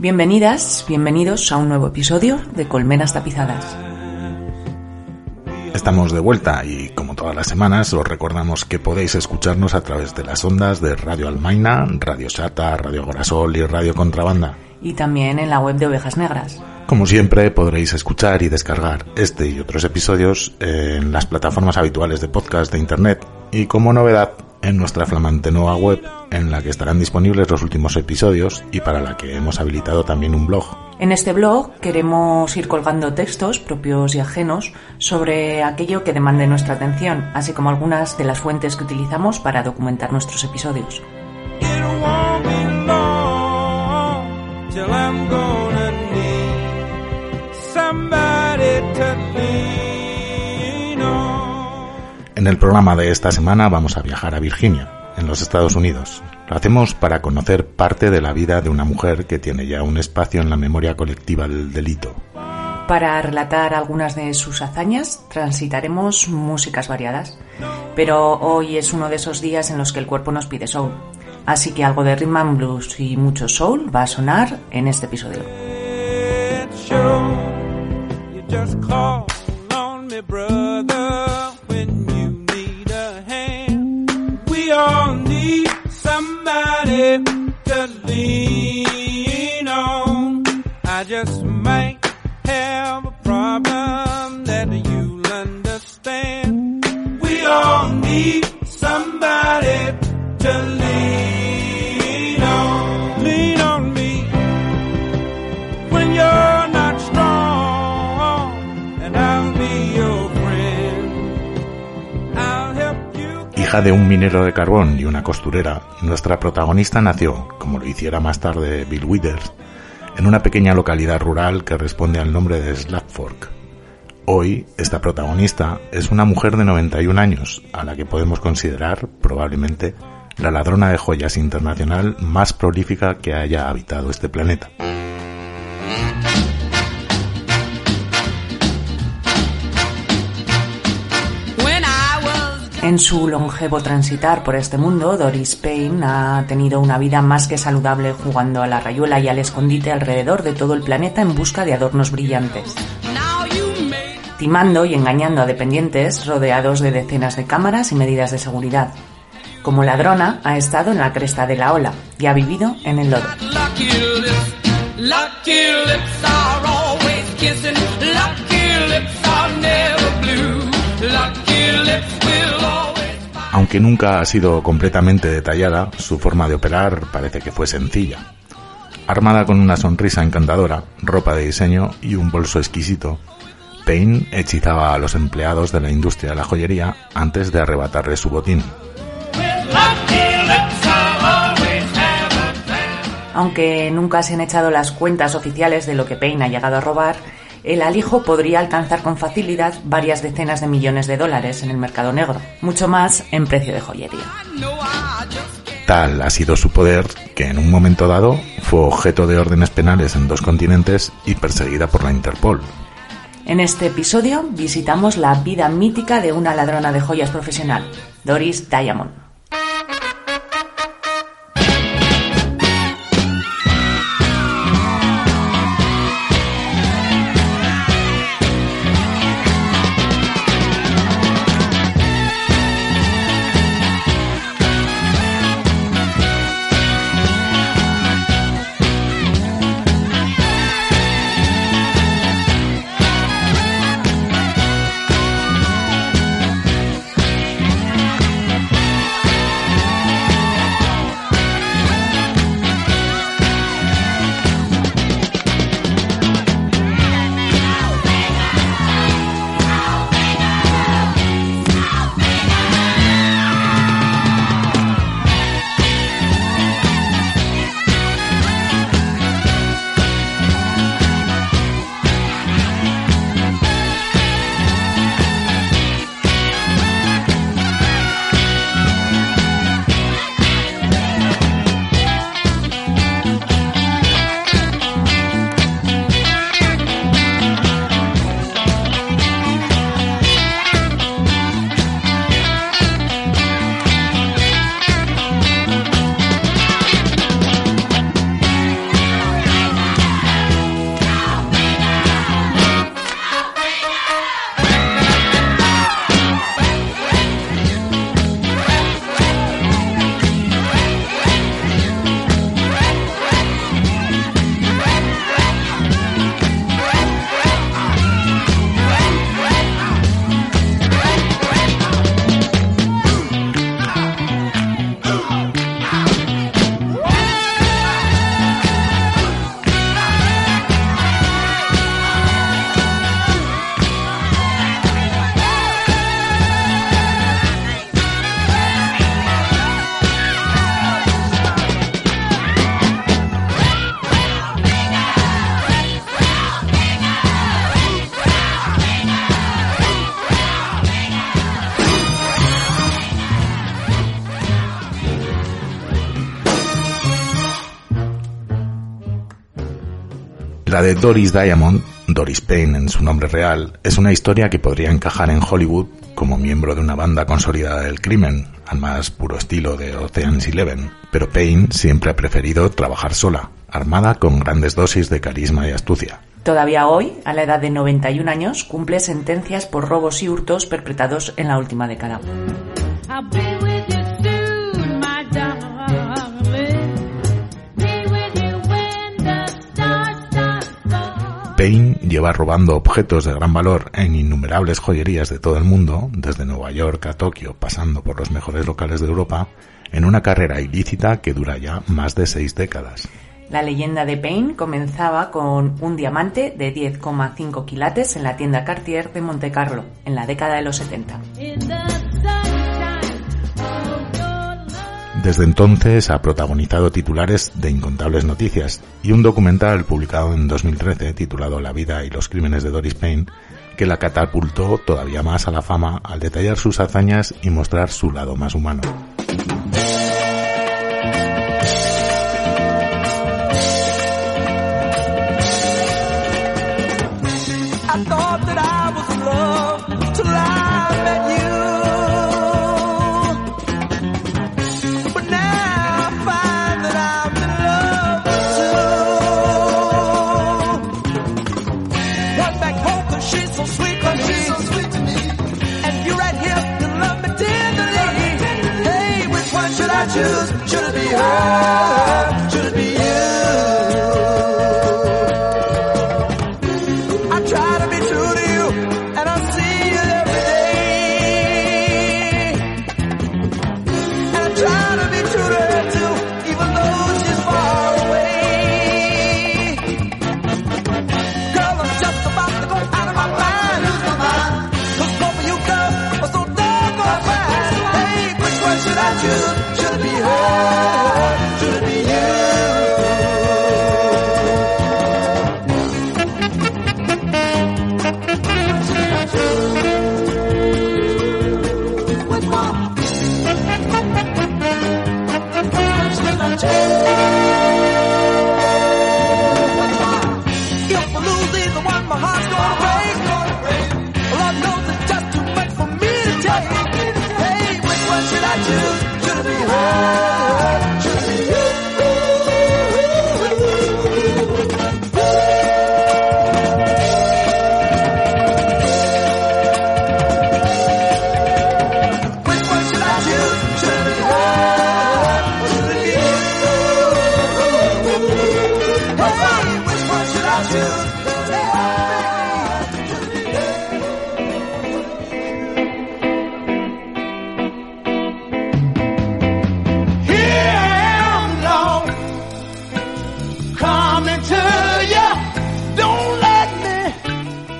Bienvenidas, bienvenidos a un nuevo episodio de Colmenas Tapizadas. Estamos de vuelta y como todas las semanas os recordamos que podéis escucharnos a través de las ondas de Radio Almaina, Radio Sata, Radio Gorasol y Radio Contrabanda. Y también en la web de Ovejas Negras. Como siempre podréis escuchar y descargar este y otros episodios en las plataformas habituales de podcast de internet y como novedad en nuestra flamante nueva web en la que estarán disponibles los últimos episodios y para la que hemos habilitado también un blog. En este blog queremos ir colgando textos propios y ajenos sobre aquello que demande nuestra atención, así como algunas de las fuentes que utilizamos para documentar nuestros episodios. Somebody to lean. En el programa de esta semana vamos a viajar a Virginia, en los Estados Unidos. Lo hacemos para conocer parte de la vida de una mujer que tiene ya un espacio en la memoria colectiva del delito. Para relatar algunas de sus hazañas transitaremos músicas variadas, pero hoy es uno de esos días en los que el cuerpo nos pide soul. Así que algo de rhythm and blues y mucho soul va a sonar en este episodio. All need somebody to lean on. I just might have a problem that you'll understand. We all need Hija de un minero de carbón y una costurera, nuestra protagonista nació, como lo hiciera más tarde Bill Withers, en una pequeña localidad rural que responde al nombre de Slackfork. Hoy, esta protagonista es una mujer de 91 años, a la que podemos considerar, probablemente, la ladrona de joyas internacional más prolífica que haya habitado este planeta. En su longevo transitar por este mundo, Doris Payne ha tenido una vida más que saludable jugando a la rayuela y al escondite alrededor de todo el planeta en busca de adornos brillantes. timando y engañando a dependientes rodeados de decenas de cámaras y medidas de seguridad. Como ladrona, ha estado en la cresta de la ola y ha vivido en el lodo. Aunque nunca ha sido completamente detallada, su forma de operar parece que fue sencilla. Armada con una sonrisa encantadora, ropa de diseño y un bolso exquisito, Payne hechizaba a los empleados de la industria de la joyería antes de arrebatarle su botín. Aunque nunca se han echado las cuentas oficiales de lo que Payne ha llegado a robar, el alijo podría alcanzar con facilidad varias decenas de millones de dólares en el mercado negro, mucho más en precio de joyería. Tal ha sido su poder que en un momento dado fue objeto de órdenes penales en dos continentes y perseguida por la Interpol. En este episodio visitamos la vida mítica de una ladrona de joyas profesional, Doris Diamond. La de Doris Diamond, Doris Payne en su nombre real, es una historia que podría encajar en Hollywood como miembro de una banda consolidada del crimen, al más puro estilo de Ocean's Eleven, pero Payne siempre ha preferido trabajar sola, armada con grandes dosis de carisma y astucia. Todavía hoy, a la edad de 91 años, cumple sentencias por robos y hurtos perpetrados en la última década. Payne lleva robando objetos de gran valor en innumerables joyerías de todo el mundo, desde Nueva York a Tokio, pasando por los mejores locales de Europa, en una carrera ilícita que dura ya más de seis décadas. La leyenda de Payne comenzaba con un diamante de 10,5 quilates en la tienda Cartier de Monte Carlo, en la década de los 70. Desde entonces ha protagonizado titulares de incontables noticias y un documental publicado en 2013 titulado La vida y los crímenes de Doris Payne que la catapultó todavía más a la fama al detallar sus hazañas y mostrar su lado más humano. love.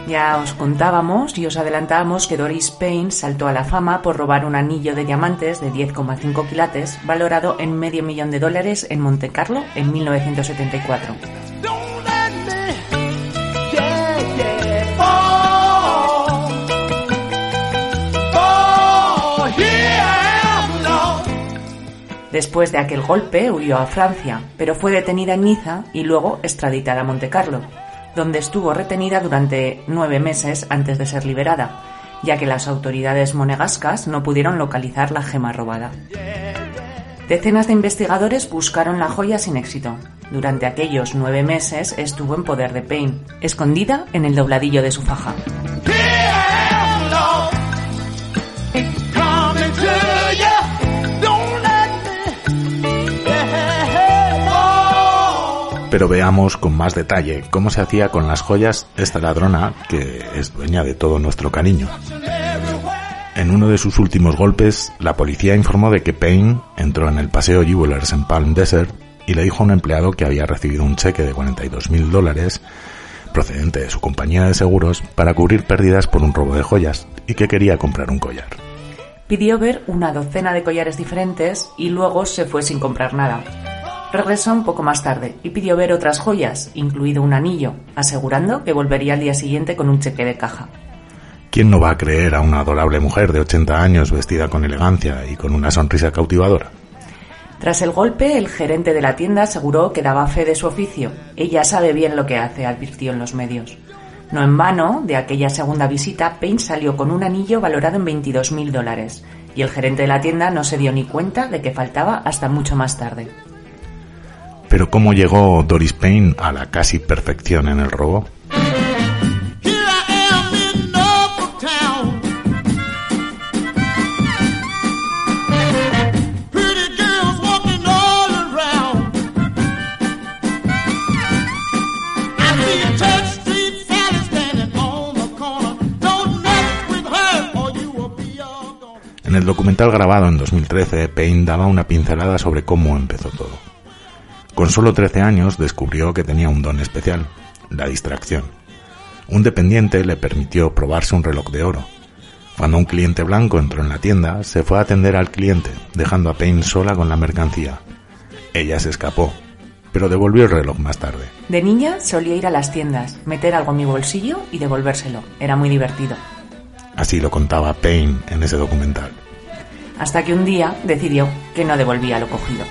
Ya os contábamos y os adelantábamos que Doris Payne saltó a la fama por robar un anillo de diamantes de 10,5 quilates valorado en medio millón de dólares en Monte Carlo en 1974. Don't let me, yeah, yeah, fall, fall. Here I am, Lord. Después de aquel golpe huyó a Francia, pero fue detenida en Niza y luego extraditada a Monte Carlo, donde estuvo retenida durante nueve meses antes de ser liberada, ya que las autoridades monegascas no pudieron localizar la gema robada. Decenas de investigadores buscaron la joya sin éxito. Durante aquellos nueve meses estuvo en poder de Payne, escondida en el dobladillo de su faja. Pero veamos con más detalle cómo se hacía con las joyas esta ladrona que es dueña de todo nuestro cariño. En uno de sus últimos golpes, la policía informó de que Payne entró en el paseo Jewelers en Palm Desert y le dijo a un empleado que había recibido un cheque de 42 mil dólares procedente de su compañía de seguros para cubrir pérdidas por un robo de joyas y que quería comprar un collar. Pidió ver una docena de collares diferentes y luego se fue sin comprar nada. Regresó un poco más tarde y pidió ver otras joyas, incluido un anillo, asegurando que volvería al día siguiente con un cheque de caja. ¿Quién no va a creer a una adorable mujer de 80 años vestida con elegancia y con una sonrisa cautivadora? Tras el golpe, el gerente de la tienda aseguró que daba fe de su oficio. Ella sabe bien lo que hace, advirtió en los medios. No en vano, de aquella segunda visita, Payne salió con un anillo valorado en 22 mil dólares, y el gerente de la tienda no se dio ni cuenta de que faltaba hasta mucho más tarde. Pero ¿cómo llegó Doris Payne a la casi perfección en el robo? En el documental grabado en 2013, Payne daba una pincelada sobre cómo empezó todo. Con solo 13 años descubrió que tenía un don especial, la distracción. Un dependiente le permitió probarse un reloj de oro. Cuando un cliente blanco entró en la tienda, se fue a atender al cliente, dejando a Payne sola con la mercancía. Ella se escapó, pero devolvió el reloj más tarde. De niña solía ir a las tiendas, meter algo en mi bolsillo y devolvérselo. Era muy divertido. Así lo contaba Payne en ese documental. Hasta que un día decidió que no devolvía lo cogido.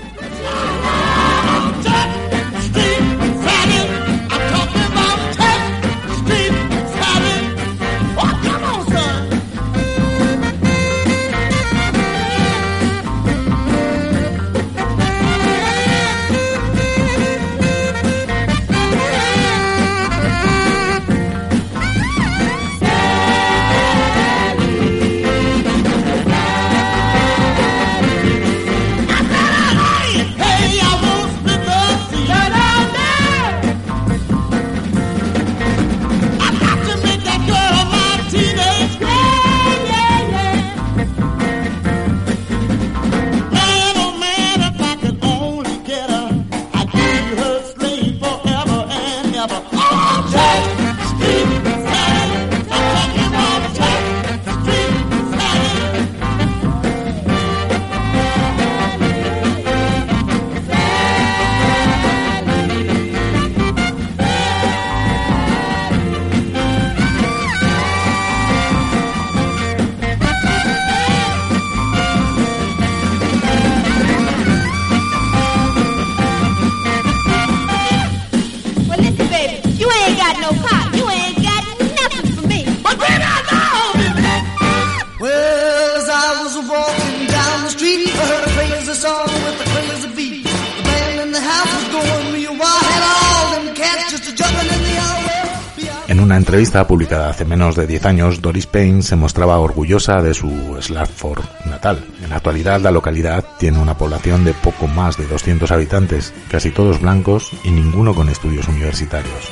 Entrevista publicada hace menos de 10 años, Doris Payne se mostraba orgullosa de su Slatford natal. En la actualidad, la localidad tiene una población de poco más de 200 habitantes, casi todos blancos y ninguno con estudios universitarios.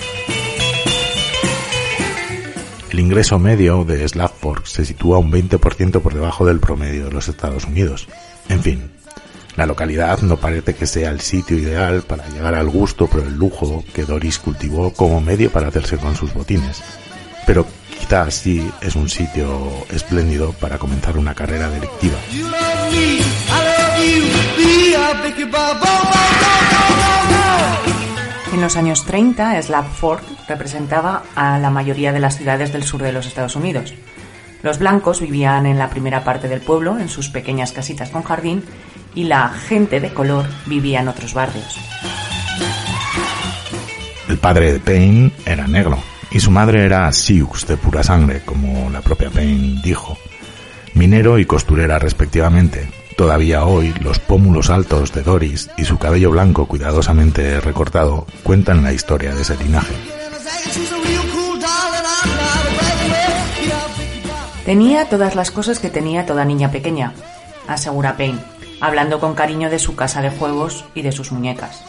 El ingreso medio de Slatford se sitúa un 20% por debajo del promedio de los Estados Unidos. En fin, la localidad no parece que sea el sitio ideal para llegar al gusto por el lujo que Doris cultivó como medio para hacerse con sus botines. Pero quizás sí es un sitio espléndido para comenzar una carrera delictiva. En los años 30, Slapford representaba a la mayoría de las ciudades del sur de los Estados Unidos. Los blancos vivían en la primera parte del pueblo, en sus pequeñas casitas con jardín, y la gente de color vivía en otros barrios. El padre de Payne era negro y su madre era Sioux de pura sangre, como la propia Payne dijo, minero y costurera respectivamente. Todavía hoy los pómulos altos de Doris y su cabello blanco cuidadosamente recortado cuentan la historia de ese linaje. Tenía todas las cosas que tenía toda niña pequeña, asegura Payne, hablando con cariño de su casa de juegos y de sus muñecas.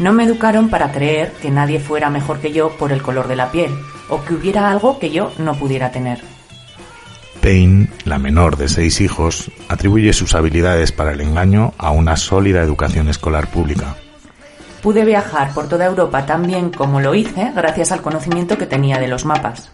No me educaron para creer que nadie fuera mejor que yo por el color de la piel, o que hubiera algo que yo no pudiera tener. Payne, la menor de seis hijos, atribuye sus habilidades para el engaño a una sólida educación escolar pública. Pude viajar por toda Europa tan bien como lo hice gracias al conocimiento que tenía de los mapas.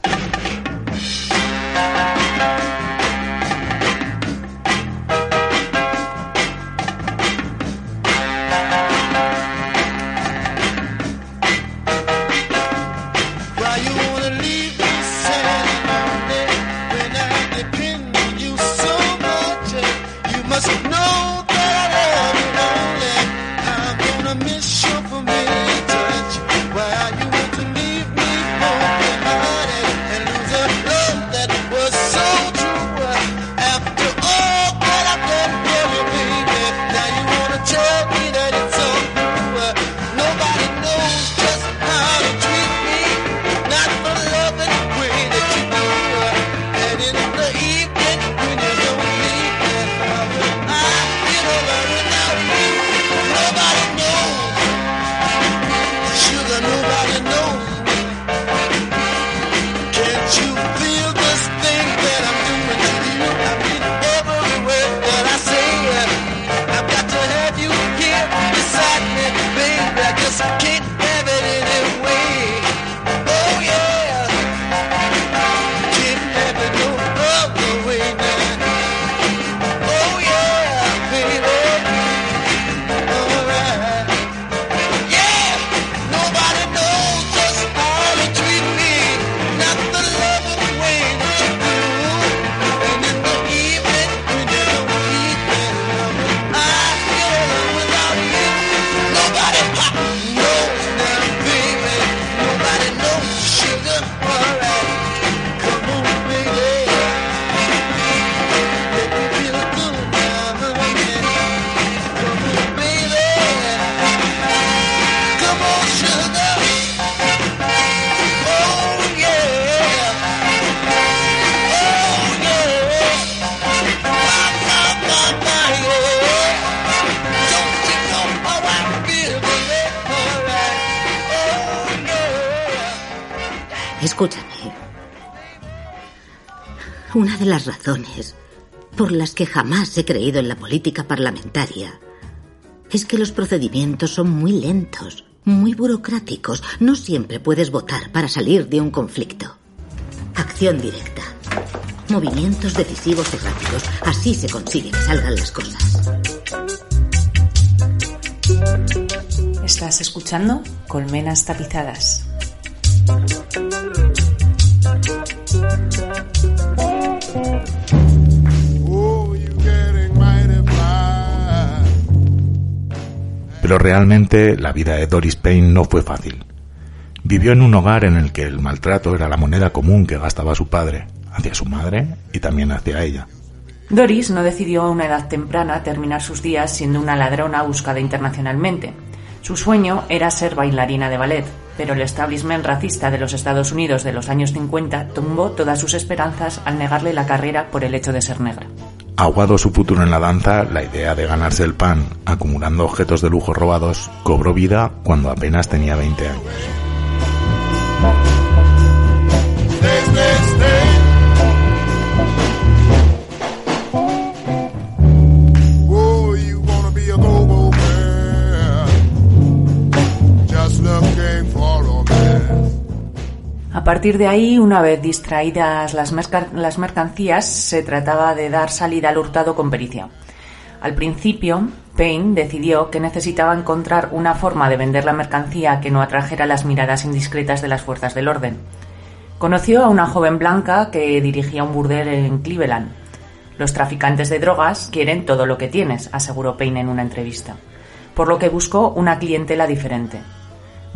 Por las que jamás he creído en la política parlamentaria es que los procedimientos son muy lentos, muy burocráticos. No siempre puedes votar para salir de un conflicto. Acción directa. Movimientos decisivos y rápidos. Así se consigue que salgan las cosas. Estás escuchando Colmenas Tapizadas. Pero realmente la vida de Doris Payne no fue fácil. Vivió en un hogar en el que el maltrato era la moneda común que gastaba su padre, hacia su madre y también hacia ella. Doris no decidió a una edad temprana terminar sus días siendo una ladrona buscada internacionalmente. Su sueño era ser bailarina de ballet, pero el establishment racista de los Estados Unidos de los años 50 tumbó todas sus esperanzas al negarle la carrera por el hecho de ser negra. Aguado su futuro en la danza, la idea de ganarse el pan acumulando objetos de lujo robados cobró vida cuando apenas tenía 20 años. Partir de ahí, una vez distraídas las, las mercancías, se trataba de dar salida al hurtado con pericia. Al principio, Payne decidió que necesitaba encontrar una forma de vender la mercancía que no atrajera las miradas indiscretas de las fuerzas del orden. Conoció a una joven blanca que dirigía un burdel en Cleveland. Los traficantes de drogas quieren todo lo que tienes, aseguró Payne en una entrevista, por lo que buscó una clientela diferente.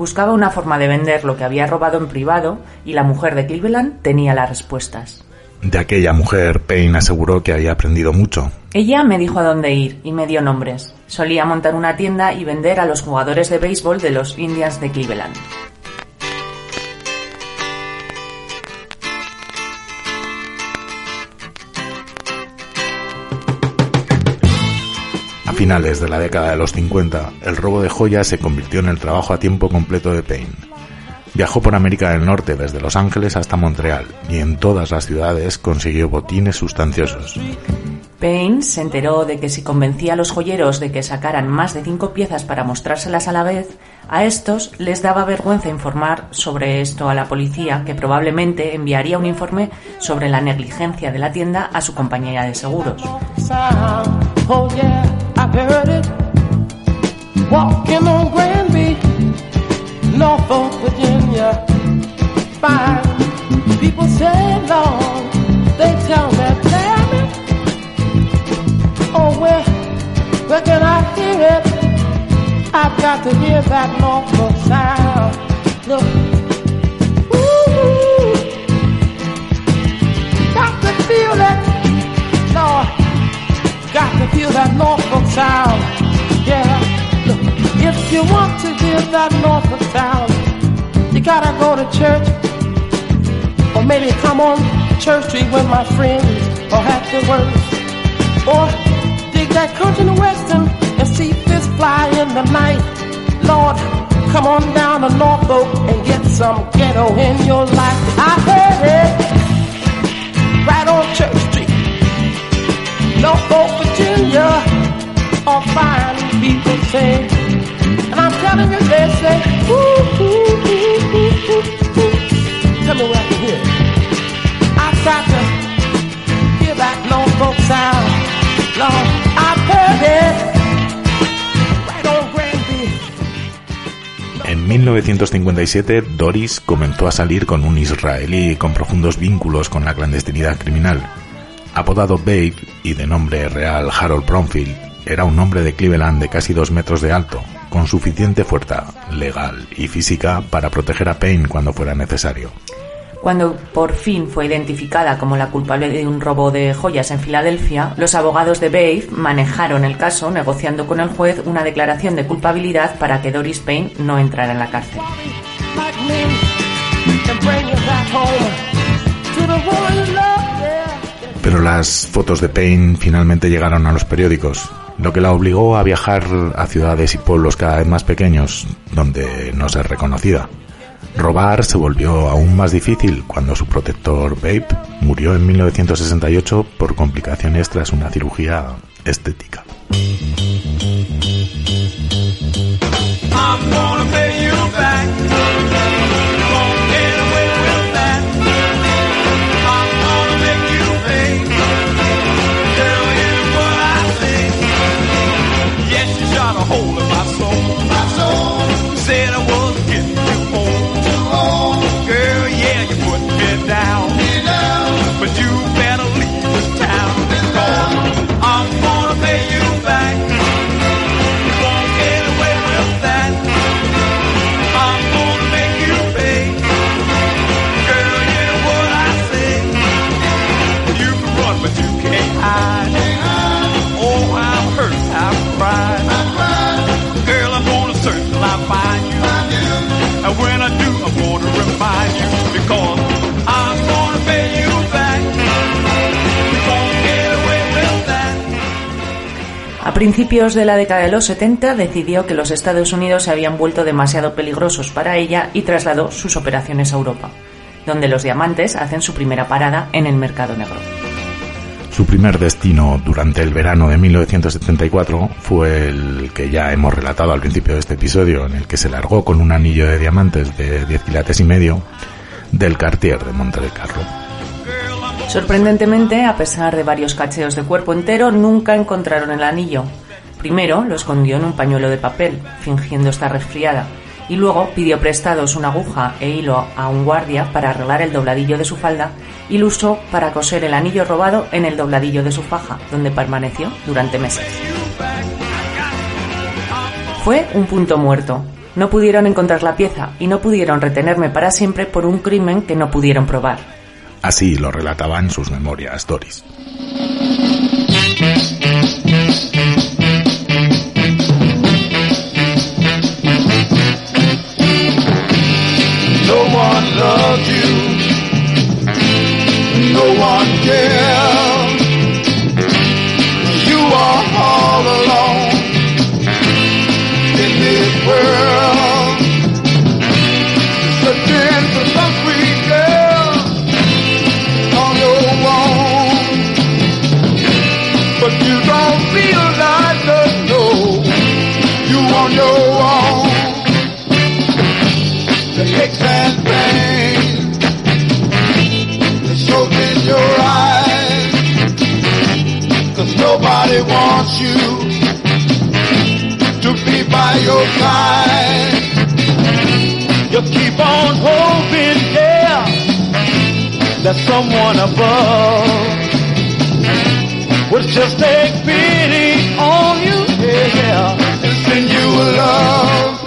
Buscaba una forma de vender lo que había robado en privado y la mujer de Cleveland tenía las respuestas. De aquella mujer, Payne aseguró que había aprendido mucho. Ella me dijo a dónde ir y me dio nombres. Solía montar una tienda y vender a los jugadores de béisbol de los Indians de Cleveland. Finales de la década de los 50, el robo de joyas se convirtió en el trabajo a tiempo completo de Payne. Viajó por América del Norte desde Los Ángeles hasta Montreal y en todas las ciudades consiguió botines sustanciosos. Payne se enteró de que si convencía a los joyeros de que sacaran más de cinco piezas para mostrárselas a la vez, a estos les daba vergüenza informar sobre esto a la policía, que probablemente enviaría un informe sobre la negligencia de la tienda a su compañía de seguros. Oh yeah, heard it. Walking on Granby, Norfolk, Virginia. Fine. People say Lord, they tell me, me. Oh where, where can I hear it? I've got to hear that Norfolk sound. Look. Ooh, got to feel it. Got to feel that Norfolk sound. Yeah. Look, if you want to hear that Norfolk sound, you gotta go to church. Or maybe come on Church Street with my friends or have the words. Or dig that country and western and see fish fly in the night. Lord, come on down to Norfolk and get some ghetto in your life. I heard it right on Church Street. And I'm say, I hear that. En 1957, Doris comenzó a salir con un israelí con profundos vínculos con la clandestinidad criminal. Apodado Babe y de nombre real Harold Bromfield, era un hombre de Cleveland de casi dos metros de alto, con suficiente fuerza legal y física para proteger a Payne cuando fuera necesario. Cuando por fin fue identificada como la culpable de un robo de joyas en Filadelfia, los abogados de Babe manejaron el caso negociando con el juez una declaración de culpabilidad para que Doris Payne no entrara en la cárcel. Pero las fotos de Payne finalmente llegaron a los periódicos, lo que la obligó a viajar a ciudades y pueblos cada vez más pequeños, donde no ser reconocida. Robar se volvió aún más difícil cuando su protector Babe murió en 1968 por complicaciones tras una cirugía estética. Principios de la década de los 70 decidió que los Estados Unidos se habían vuelto demasiado peligrosos para ella y trasladó sus operaciones a Europa, donde los diamantes hacen su primera parada en el mercado negro. Su primer destino durante el verano de 1974 fue el que ya hemos relatado al principio de este episodio, en el que se largó con un anillo de diamantes de 10 quilates y medio del Cartier de Monte de Carlo. Sorprendentemente, a pesar de varios cacheos de cuerpo entero, nunca encontraron el anillo. Primero lo escondió en un pañuelo de papel, fingiendo estar resfriada, y luego pidió prestados una aguja e hilo a un guardia para arreglar el dobladillo de su falda y lo usó para coser el anillo robado en el dobladillo de su faja, donde permaneció durante meses. Fue un punto muerto. No pudieron encontrar la pieza y no pudieron retenerme para siempre por un crimen que no pudieron probar. Así lo relataba en sus memorias Doris. No one you. No one. By. You keep on hoping, yeah, that someone above would just take pity on you, yeah, and send you a love.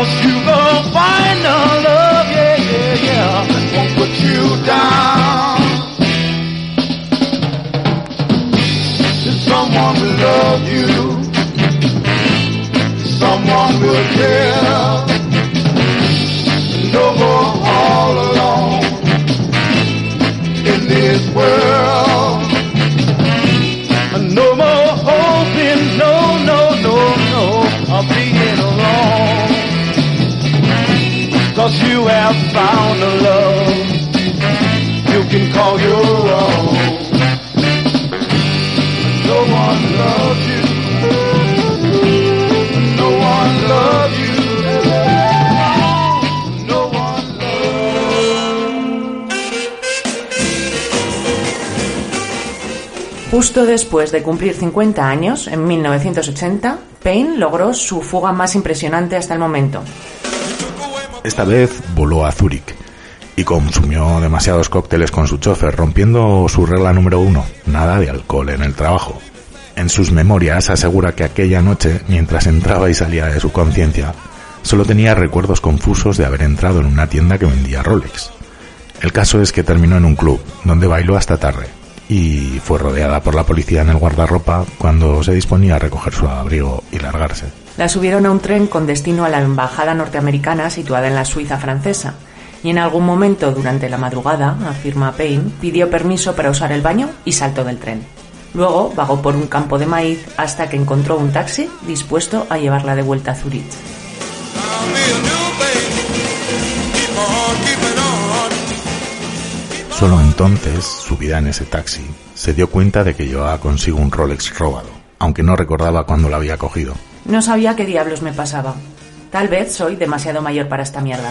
Cause you gonna find a love, yeah, yeah, yeah. That won't put you down. Someone will love you. Someone will care. You have found a love you can call your own. No one loves you. No one loves you. No one Justo después de cumplir 50 años, en 1980, Payne logró su fuga más impresionante hasta el momento. Esta vez voló a Zúrich y consumió demasiados cócteles con su chofer, rompiendo su regla número uno, nada de alcohol en el trabajo. En sus memorias asegura que aquella noche, mientras entraba y salía de su conciencia, solo tenía recuerdos confusos de haber entrado en una tienda que vendía Rolex. El caso es que terminó en un club, donde bailó hasta tarde, y fue rodeada por la policía en el guardarropa cuando se disponía a recoger su abrigo y largarse. La subieron a un tren con destino a la embajada norteamericana situada en la Suiza francesa. Y en algún momento durante la madrugada, afirma Payne, pidió permiso para usar el baño y saltó del tren. Luego vagó por un campo de maíz hasta que encontró un taxi dispuesto a llevarla de vuelta a Zurich. Solo entonces, subida en ese taxi, se dio cuenta de que llevaba consigo un Rolex robado, aunque no recordaba cuándo lo había cogido. No sabía qué diablos me pasaba. Tal vez soy demasiado mayor para esta mierda.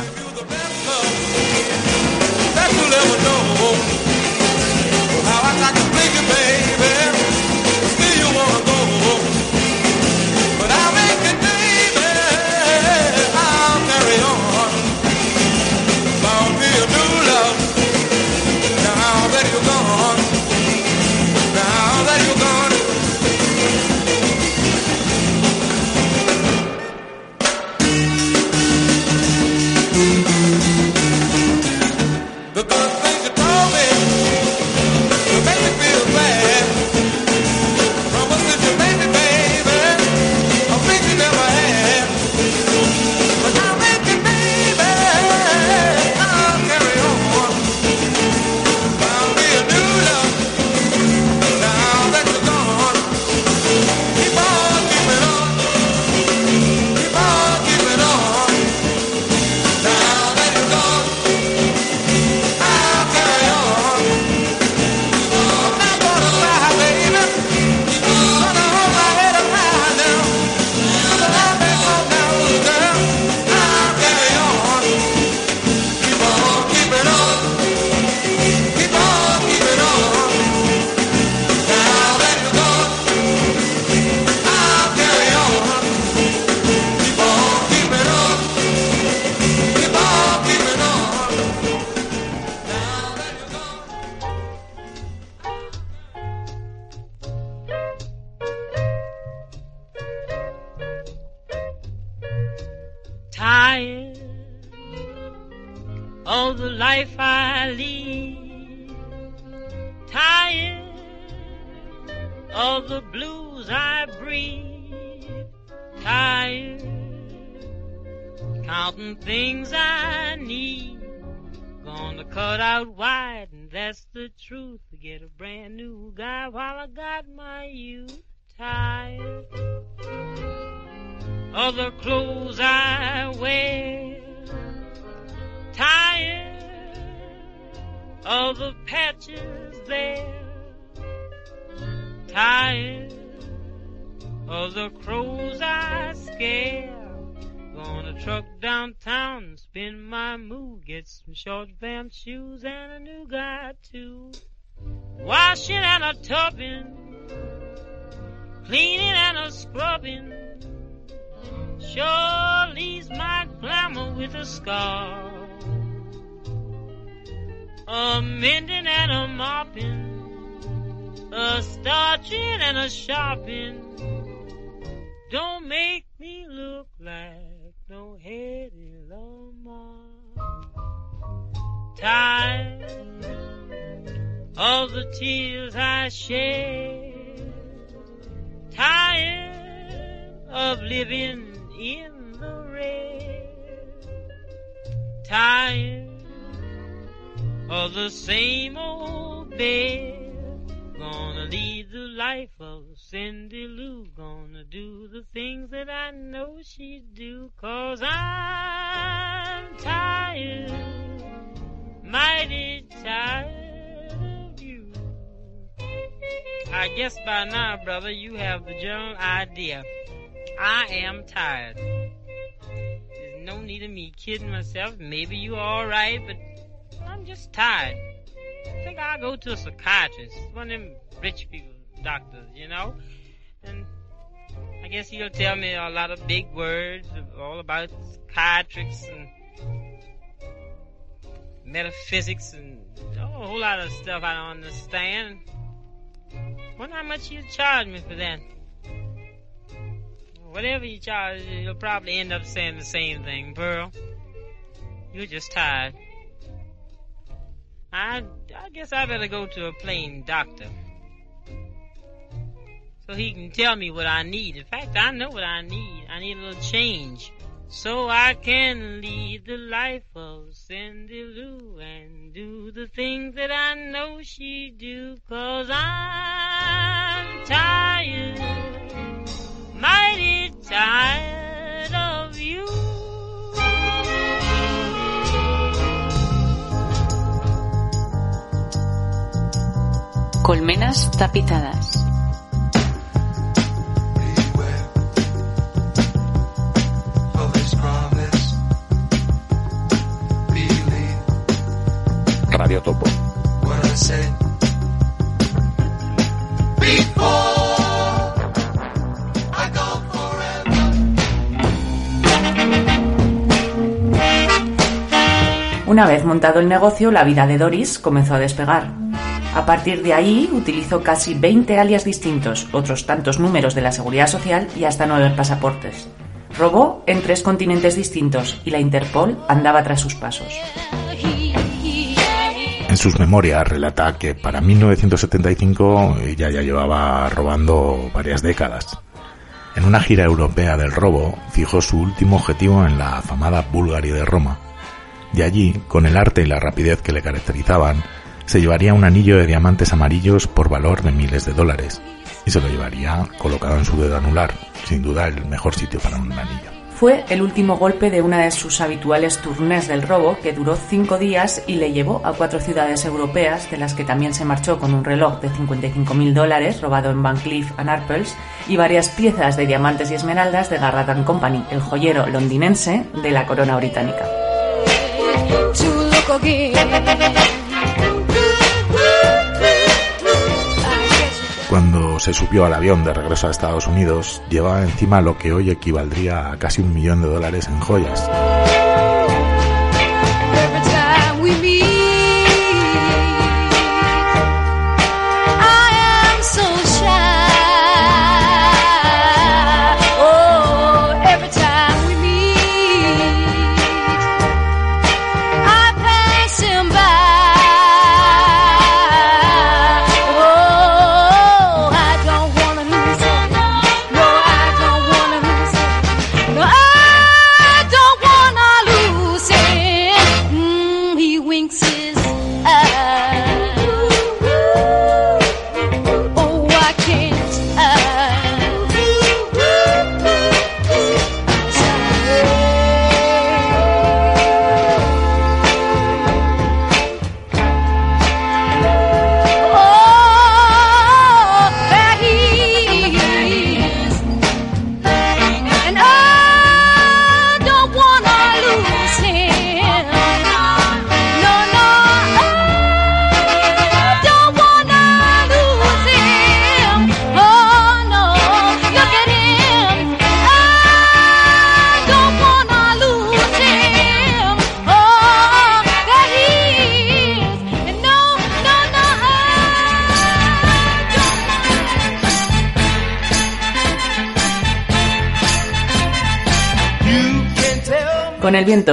Life I lead. Tired of the blues I breathe. Tired counting things I need. Gonna cut out wide, and that's the truth. Get a brand new guy while I got my youth. Tired of the clothes I wear. Tired of the patches there. Tired of the crows I scare. Gonna truck downtown and spin my mood. Get some short vamp shoes and a new guy too. Washing and a tubbing. Cleaning and a scrubbing. Sure leaves my glamour with a scar. A mending and a mopping. A starching and a shopping. Don't make me look like no heady Lamar. Tired of the tears I shed. Tired of living in the red. Tired of the same old bed. Gonna lead the life of Cindy Lou. Gonna do the things that I know she'd do. Cause I'm tired, mighty tired of you. I guess by now, brother, you have the general idea. I am tired. There's no need of me kidding myself. Maybe you're alright, but just tired. I think I'll go to a psychiatrist, one of them rich people doctors, you know? And I guess he'll tell me a lot of big words, all about psychiatrics and metaphysics and a whole lot of stuff I don't understand. Wonder how much he'll charge me for that. Whatever he charges, he'll probably end up saying the same thing. Pearl, you're just tired. I, I guess I better go to a plain doctor. So he can tell me what I need. In fact, I know what I need. I need a little change. So I can lead the life of Cindy Lou and do the things that I know she do. Cause I'm tired, mighty tired of you. Colmenas tapizadas. Radio Topo. Una vez montado el negocio, la vida de Doris comenzó a despegar. A partir de ahí utilizó casi 20 alias distintos, otros tantos números de la seguridad social y hasta nueve pasaportes. Robó en tres continentes distintos y la Interpol andaba tras sus pasos. En sus memorias relata que para 1975 ella ya llevaba robando varias décadas. En una gira europea del robo, fijó su último objetivo en la afamada Bulgaria de Roma. De allí, con el arte y la rapidez que le caracterizaban, se llevaría un anillo de diamantes amarillos por valor de miles de dólares y se lo llevaría colocado en su dedo anular, sin duda el mejor sitio para un anillo. Fue el último golpe de una de sus habituales tournés del robo que duró cinco días y le llevó a cuatro ciudades europeas, de las que también se marchó con un reloj de 55.000 dólares robado en Van Cleef Arpels y varias piezas de diamantes y esmeraldas de Garrett Company, el joyero londinense de la corona británica. Cuando se subió al avión de regreso a Estados Unidos, llevaba encima lo que hoy equivaldría a casi un millón de dólares en joyas.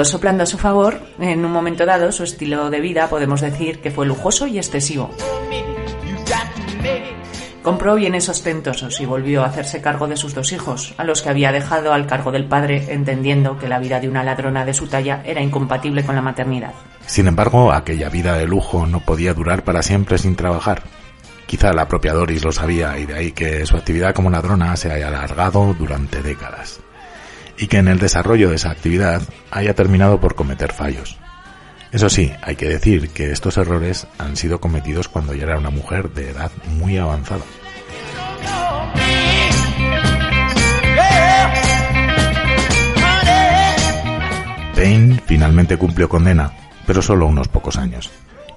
Soplando a su favor, en un momento dado su estilo de vida podemos decir que fue lujoso y excesivo. Compró bienes ostentosos y volvió a hacerse cargo de sus dos hijos, a los que había dejado al cargo del padre, entendiendo que la vida de una ladrona de su talla era incompatible con la maternidad. Sin embargo, aquella vida de lujo no podía durar para siempre sin trabajar. Quizá la propia Doris lo sabía y de ahí que su actividad como ladrona se haya alargado durante décadas. Y que en el desarrollo de esa actividad haya terminado por cometer fallos. Eso sí, hay que decir que estos errores han sido cometidos cuando ya era una mujer de edad muy avanzada. Payne finalmente cumplió condena, pero solo unos pocos años,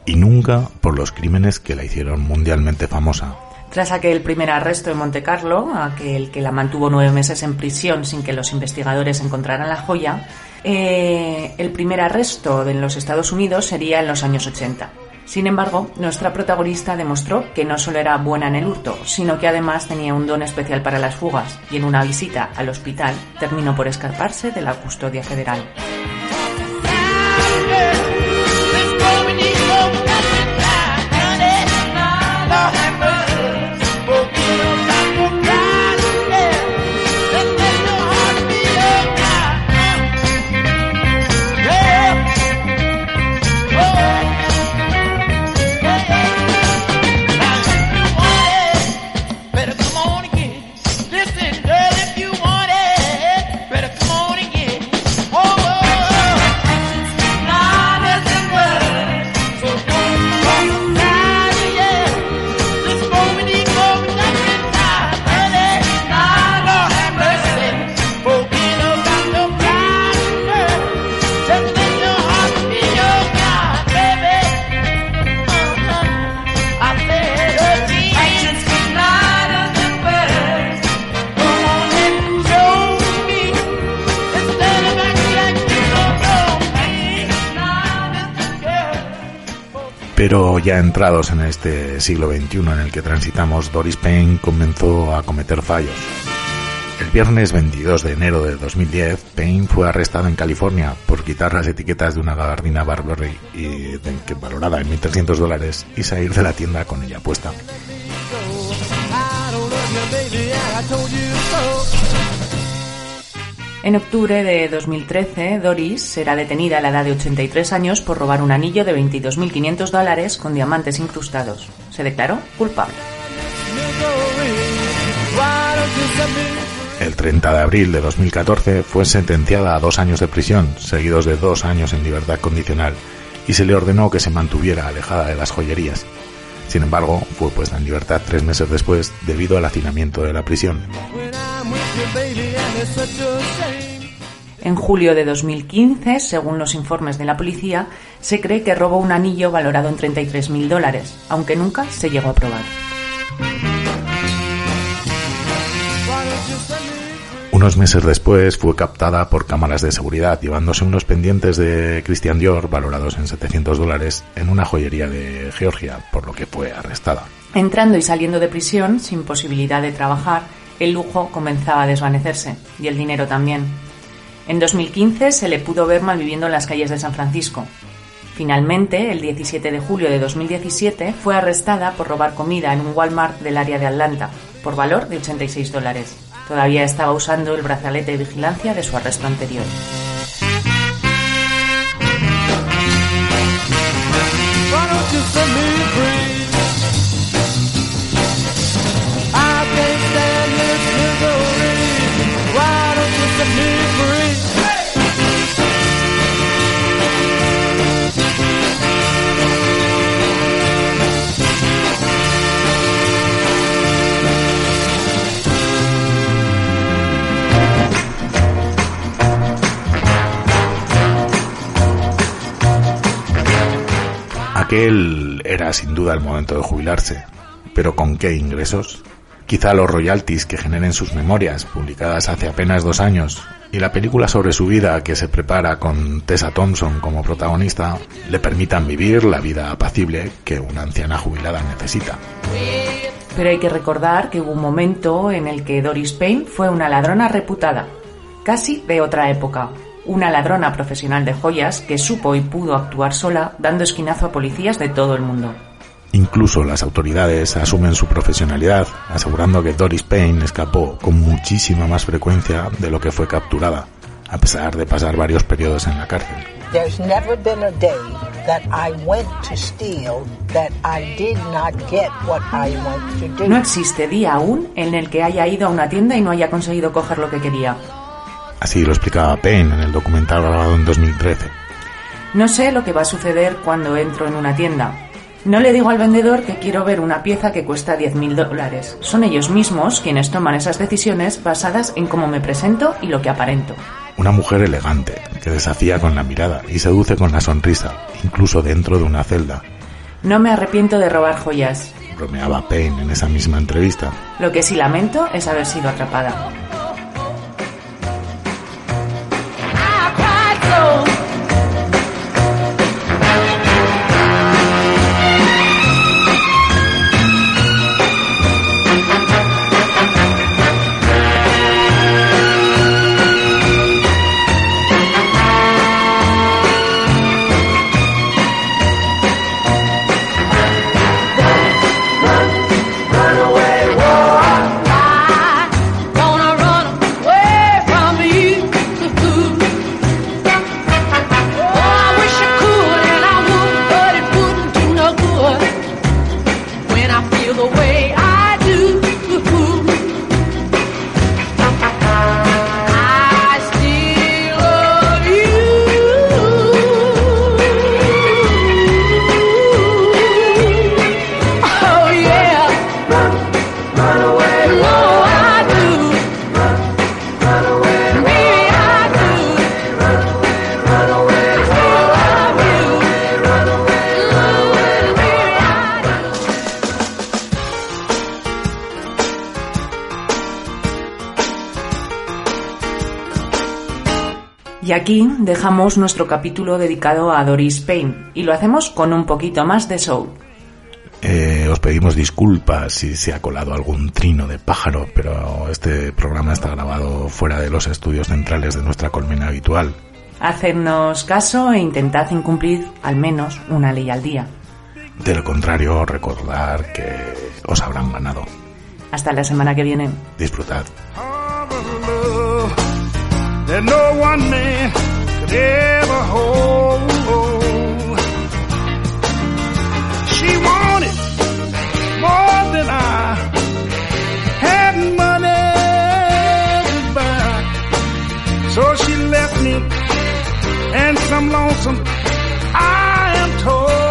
y nunca por los crímenes que la hicieron mundialmente famosa. Tras aquel primer arresto en Monte Carlo, aquel que la mantuvo nueve meses en prisión sin que los investigadores encontraran la joya, eh, el primer arresto en los Estados Unidos sería en los años 80. Sin embargo, nuestra protagonista demostró que no solo era buena en el hurto, sino que además tenía un don especial para las fugas y en una visita al hospital terminó por escarparse de la custodia federal. Ya entrados en este siglo XXI en el que transitamos, Doris Payne comenzó a cometer fallos. El viernes 22 de enero de 2010, Payne fue arrestado en California por quitar las etiquetas de una gabardina Burberry y valorada en 1.300 dólares y salir de la tienda con ella puesta. En octubre de 2013, Doris será detenida a la edad de 83 años por robar un anillo de 22.500 dólares con diamantes incrustados. Se declaró culpable. El 30 de abril de 2014 fue sentenciada a dos años de prisión, seguidos de dos años en libertad condicional, y se le ordenó que se mantuviera alejada de las joyerías. Sin embargo, fue puesta en libertad tres meses después debido al hacinamiento de la prisión. En julio de 2015, según los informes de la policía, se cree que robó un anillo valorado en 33.000 dólares, aunque nunca se llegó a probar. Unos meses después fue captada por cámaras de seguridad llevándose unos pendientes de Christian Dior valorados en 700 dólares en una joyería de Georgia, por lo que fue arrestada. Entrando y saliendo de prisión, sin posibilidad de trabajar, el lujo comenzaba a desvanecerse, y el dinero también. En 2015 se le pudo ver malviviendo en las calles de San Francisco. Finalmente, el 17 de julio de 2017, fue arrestada por robar comida en un Walmart del área de Atlanta, por valor de 86 dólares. Todavía estaba usando el brazalete de vigilancia de su arresto anterior. Why don't you Aquel era sin duda el momento de jubilarse, pero ¿con qué ingresos? Quizá los royalties que generen sus memorias, publicadas hace apenas dos años, y la película sobre su vida que se prepara con Tessa Thompson como protagonista, le permitan vivir la vida apacible que una anciana jubilada necesita. Pero hay que recordar que hubo un momento en el que Doris Payne fue una ladrona reputada, casi de otra época, una ladrona profesional de joyas que supo y pudo actuar sola dando esquinazo a policías de todo el mundo. Incluso las autoridades asumen su profesionalidad, asegurando que Doris Payne escapó con muchísima más frecuencia de lo que fue capturada, a pesar de pasar varios periodos en la cárcel. There's never been a day that I went to steal that I did not get what I went to do. No existe día aún en el que haya ido a una tienda y no haya conseguido coger lo que quería. Así lo explicaba Payne en el documental grabado en 2013. No sé lo que va a suceder cuando entro en una tienda. No le digo al vendedor que quiero ver una pieza que cuesta 10.000 dólares. Son ellos mismos quienes toman esas decisiones basadas en cómo me presento y lo que aparento. Una mujer elegante, que desafía con la mirada y seduce con la sonrisa, incluso dentro de una celda, No me arrepiento de robar joyas. bromeaba Payne en esa misma entrevista. Lo que sí lamento es haber sido atrapada. Aquí dejamos nuestro capítulo dedicado a Doris Payne y lo hacemos con un poquito más de soul. Eh, os pedimos disculpas si se ha colado algún trino de pájaro, pero este programa está grabado fuera de los estudios centrales de nuestra colmena habitual. Hacednos caso e intentad incumplir al menos una ley al día. De lo contrario, recordar que os habrán ganado. Hasta la semana que viene. Disfrutad. That no one man could ever hold. She wanted more than I had money to buy. So she left me and some lonesome I am told.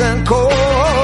And cold.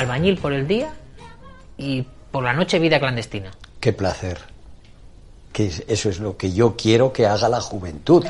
albañil por el día y por la noche vida clandestina. Qué placer. Que eso es lo que yo quiero que haga la juventud.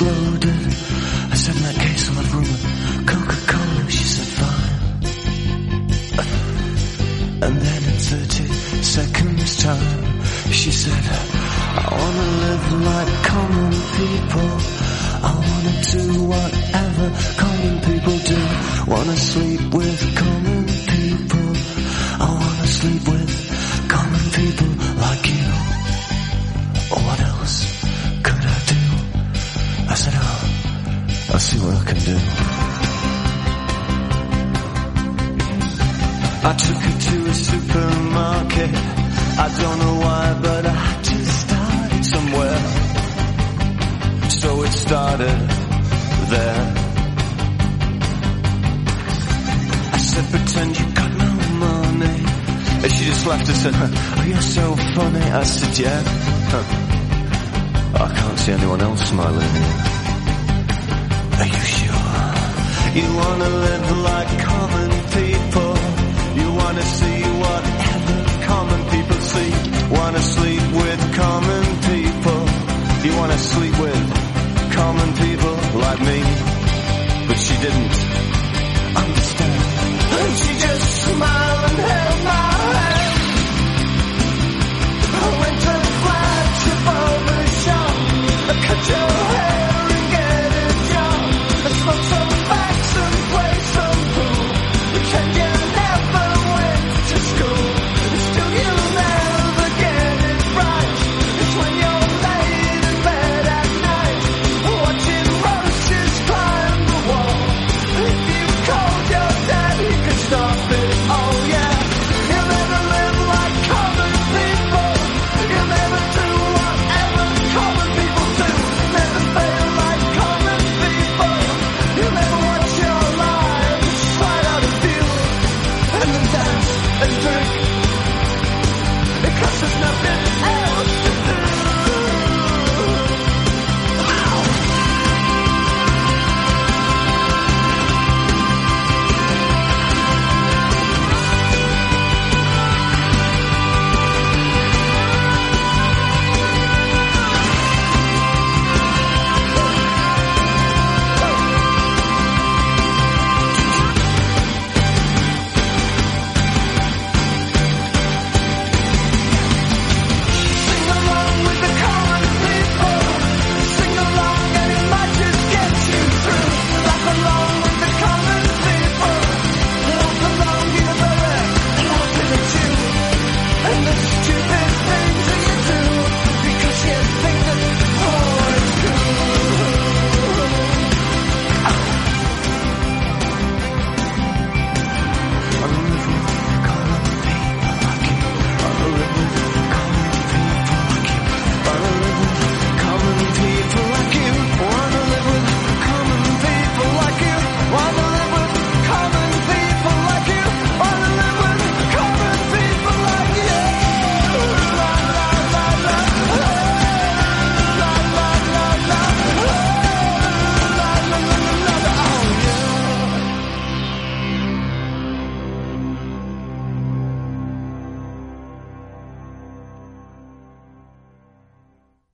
I said, in that case, I'm out of room with Coca-Cola. She said, fine. And then in 30 seconds time, she said, I wanna live like common people.